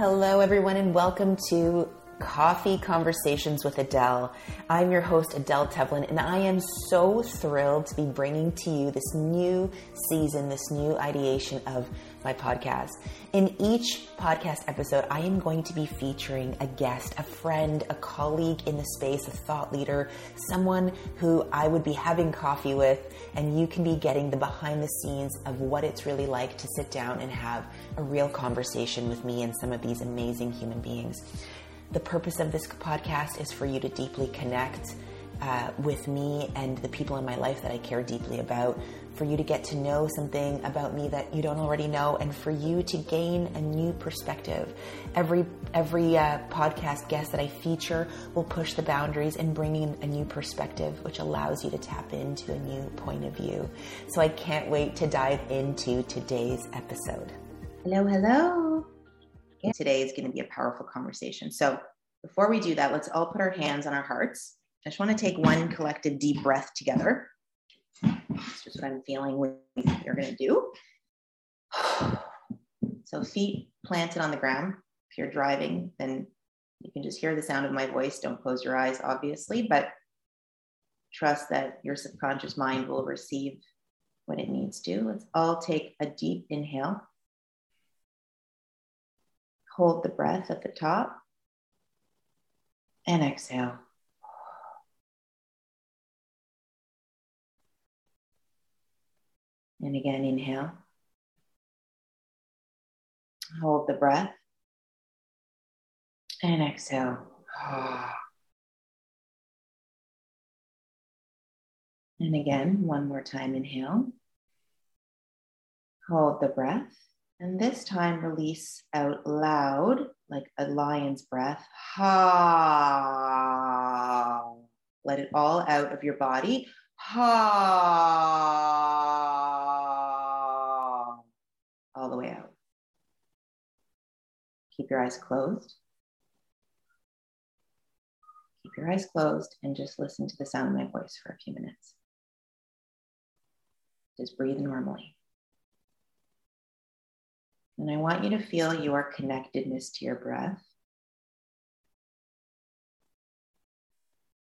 Hello, everyone, and welcome to Coffee Conversations with Adele. I'm your host, Adele Tevlin, and I am so thrilled to be bringing to you this new season, this new ideation of my podcast. In each podcast episode, I am going to be featuring a guest, a friend, a colleague in the space, a thought leader, someone who I would be having coffee with, and you can be getting the behind the scenes of what it's really like to sit down and have a real conversation with me and some of these amazing human beings. The purpose of this podcast is for you to deeply connect uh, with me and the people in my life that I care deeply about, for you to get to know something about me that you don't already know, and for you to gain a new perspective. Every every uh, podcast guest that I feature will push the boundaries and bring in a new perspective, which allows you to tap into a new point of view. So I can't wait to dive into today's episode. Hello, hello. Today is going to be a powerful conversation. So before we do that, let's all put our hands on our hearts. I just want to take one collective deep breath together. That's just what I'm feeling what you're going to do. So feet planted on the ground. If you're driving, then you can just hear the sound of my voice. Don't close your eyes, obviously, but trust that your subconscious mind will receive what it needs to. Let's all take a deep inhale. Hold the breath at the top and exhale. And again, inhale. Hold the breath and exhale. And again, one more time, inhale. Hold the breath. And this time, release out loud, like a lion's breath. Ha. Let it all out of your body. Ha. All the way out. Keep your eyes closed. Keep your eyes closed and just listen to the sound of my voice for a few minutes. Just breathe normally. And I want you to feel your connectedness to your breath.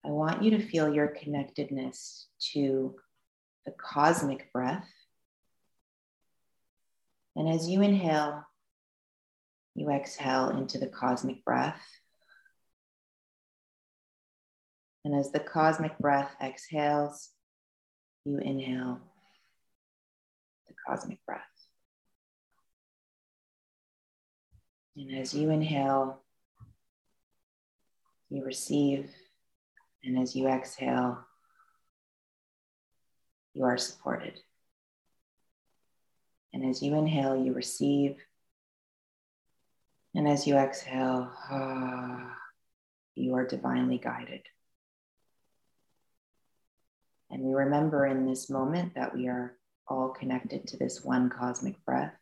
I want you to feel your connectedness to the cosmic breath. And as you inhale, you exhale into the cosmic breath. And as the cosmic breath exhales, you inhale the cosmic breath. And as you inhale, you receive. And as you exhale, you are supported. And as you inhale, you receive. And as you exhale, you are divinely guided. And we remember in this moment that we are all connected to this one cosmic breath.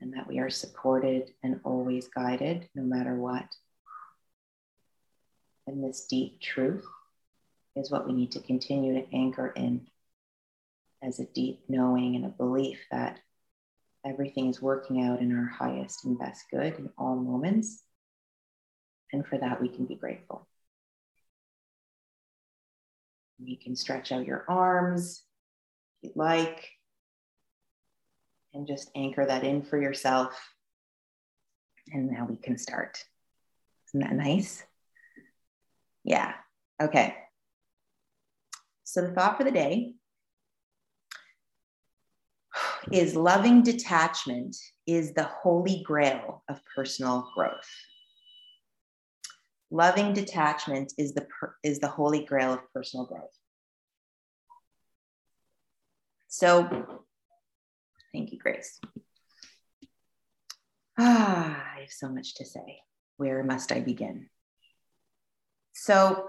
and that we are supported and always guided no matter what. And this deep truth is what we need to continue to anchor in as a deep knowing and a belief that everything is working out in our highest and best good in all moments. And for that, we can be grateful. You can stretch out your arms if you'd like and just anchor that in for yourself. And now we can start. Isn't that nice? Yeah. Okay. So the thought for the day is loving detachment is the holy grail of personal growth. Loving detachment is the is the holy grail of personal growth. So Thank you, Grace. Ah, I have so much to say. Where must I begin? So,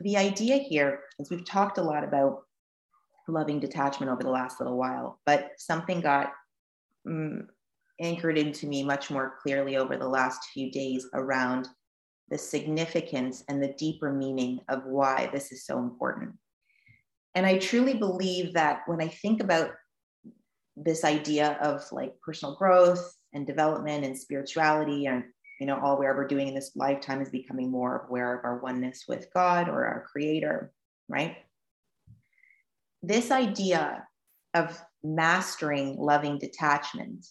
the idea here is we've talked a lot about loving detachment over the last little while, but something got mm, anchored into me much more clearly over the last few days around the significance and the deeper meaning of why this is so important. And I truly believe that when I think about this idea of like personal growth and development and spirituality and you know all we're ever doing in this lifetime is becoming more aware of our oneness with god or our creator right this idea of mastering loving detachment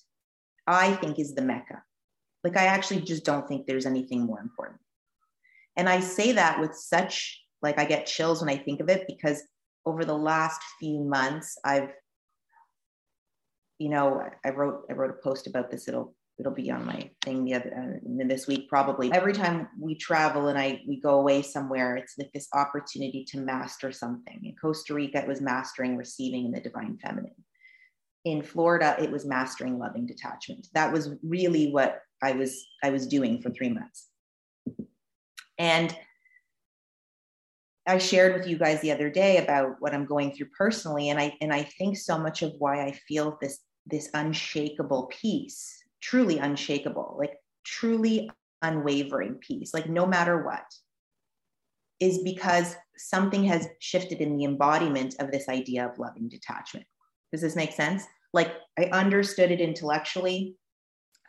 i think is the mecca like i actually just don't think there's anything more important and i say that with such like i get chills when i think of it because over the last few months i've you know, I wrote I wrote a post about this. It'll it'll be on my thing the other uh, this week probably. Every time we travel and I we go away somewhere, it's like this opportunity to master something. In Costa Rica, it was mastering receiving in the divine feminine. In Florida, it was mastering loving detachment. That was really what I was I was doing for three months. And I shared with you guys the other day about what I'm going through personally, and I and I think so much of why I feel this this unshakable peace, truly unshakable, like truly unwavering peace, like no matter what, is because something has shifted in the embodiment of this idea of loving detachment. Does this make sense? Like I understood it intellectually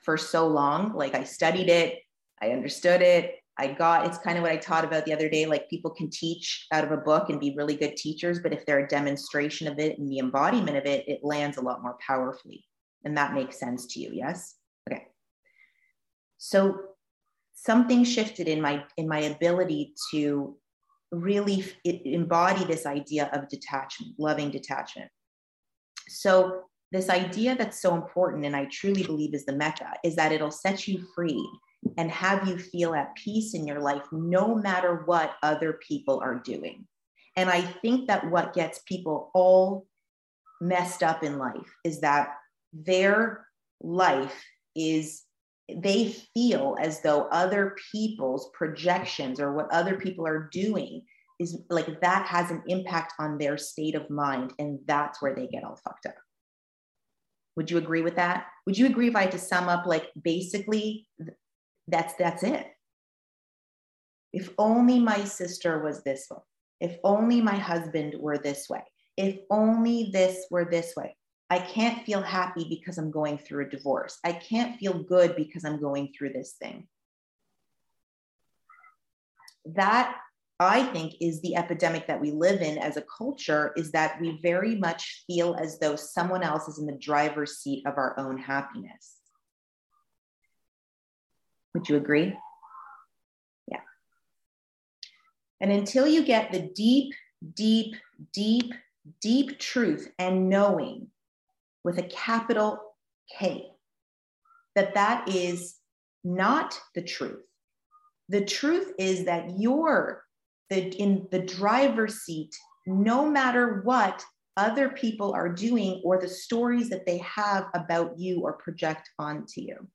for so long, like I studied it, I understood it, I got it's kind of what I taught about the other day. Like people can teach out of a book and be really good teachers, but if they're a demonstration of it and the embodiment of it, it lands a lot more powerfully. And that makes sense to you, yes? So something shifted in my in my ability to really embody this idea of detachment, loving detachment. So this idea that's so important and I truly believe is the mecca is that it'll set you free and have you feel at peace in your life no matter what other people are doing. And I think that what gets people all messed up in life is that their life is they feel as though other people's projections or what other people are doing is like that has an impact on their state of mind and that's where they get all fucked up. Would you agree with that? Would you agree if i had to sum up like basically that's that's it? If only my sister was this way. If only my husband were this way. If only this were this way i can't feel happy because i'm going through a divorce i can't feel good because i'm going through this thing that i think is the epidemic that we live in as a culture is that we very much feel as though someone else is in the driver's seat of our own happiness would you agree? Yeah. And until you get the deep, deep, deep, deep truth and knowing with a capital K, that that is not the truth. The truth is that you're the, in the driver's seat, no matter what other people are doing or the stories that they have about you or project onto you.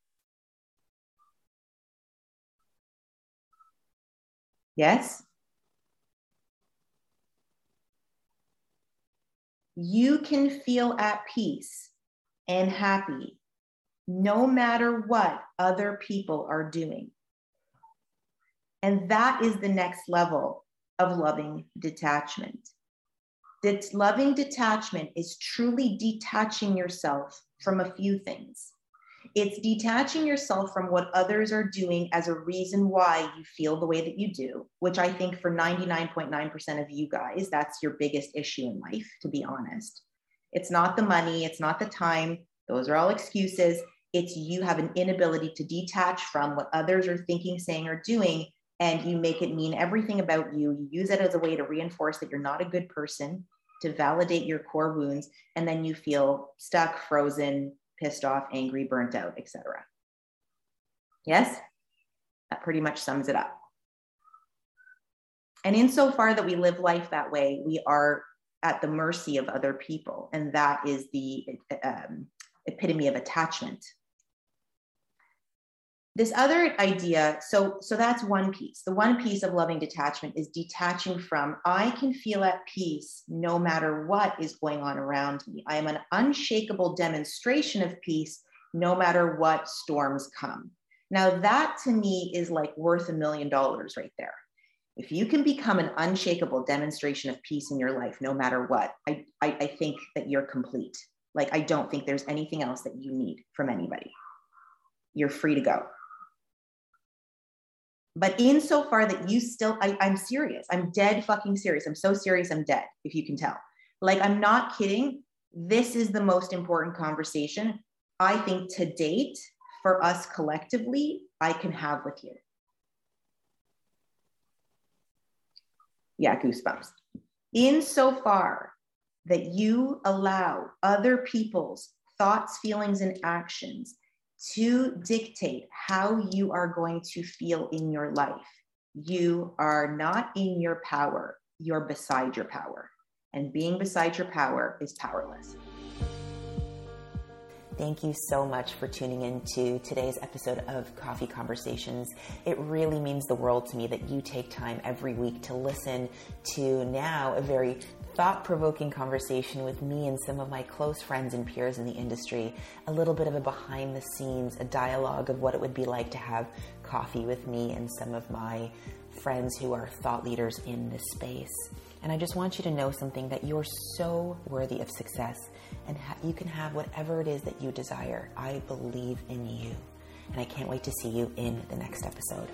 Yes? You can feel at peace and happy no matter what other people are doing. And that is the next level of loving detachment. That loving detachment is truly detaching yourself from a few things. It's detaching yourself from what others are doing as a reason why you feel the way that you do, which I think for 99.9% of you guys, that's your biggest issue in life, to be honest. It's not the money, it's not the time. Those are all excuses. It's you have an inability to detach from what others are thinking, saying, or doing, and you make it mean everything about you. You use it as a way to reinforce that you're not a good person, to validate your core wounds, and then you feel stuck, frozen, pissed off, angry, burnt out, etc. Yes? That pretty much sums it up. And insofar that we live life that way, we are at the mercy of other people. And that is the um, epitome of attachment this other idea so so that's one piece. The one piece of loving detachment is detaching from i can feel at peace no matter what is going on around me. I am an unshakable demonstration of peace no matter what storms come. Now that to me is like worth a million dollars right there. If you can become an unshakable demonstration of peace in your life no matter what i i, I think that you're complete. Like, I don't think there's anything else that you need from anybody. You're free to go. But insofar that you still, I, I'm serious. I'm dead fucking serious. I'm so serious, I'm dead, if you can tell. Like, I'm not kidding. This is the most important conversation I think to date for us collectively, I can have with you. Yeah, goosebumps. Insofar that you allow other people's thoughts, feelings, and actions to dictate how you are going to feel in your life, you are not in your power, you're beside your power. And being beside your power is powerless. Thank you so much for tuning in to today's episode of Coffee Conversations. It really means the world to me that you take time every week to listen to now a very thought provoking conversation with me and some of my close friends and peers in the industry, a little bit of a behind the scenes, a dialogue of what it would be like to have coffee with me and some of my friends who are thought leaders in this space. And I just want you to know something that you're so worthy of success and ha- you can have whatever it is that you desire. I believe in you. And I can't wait to see you in the next episode.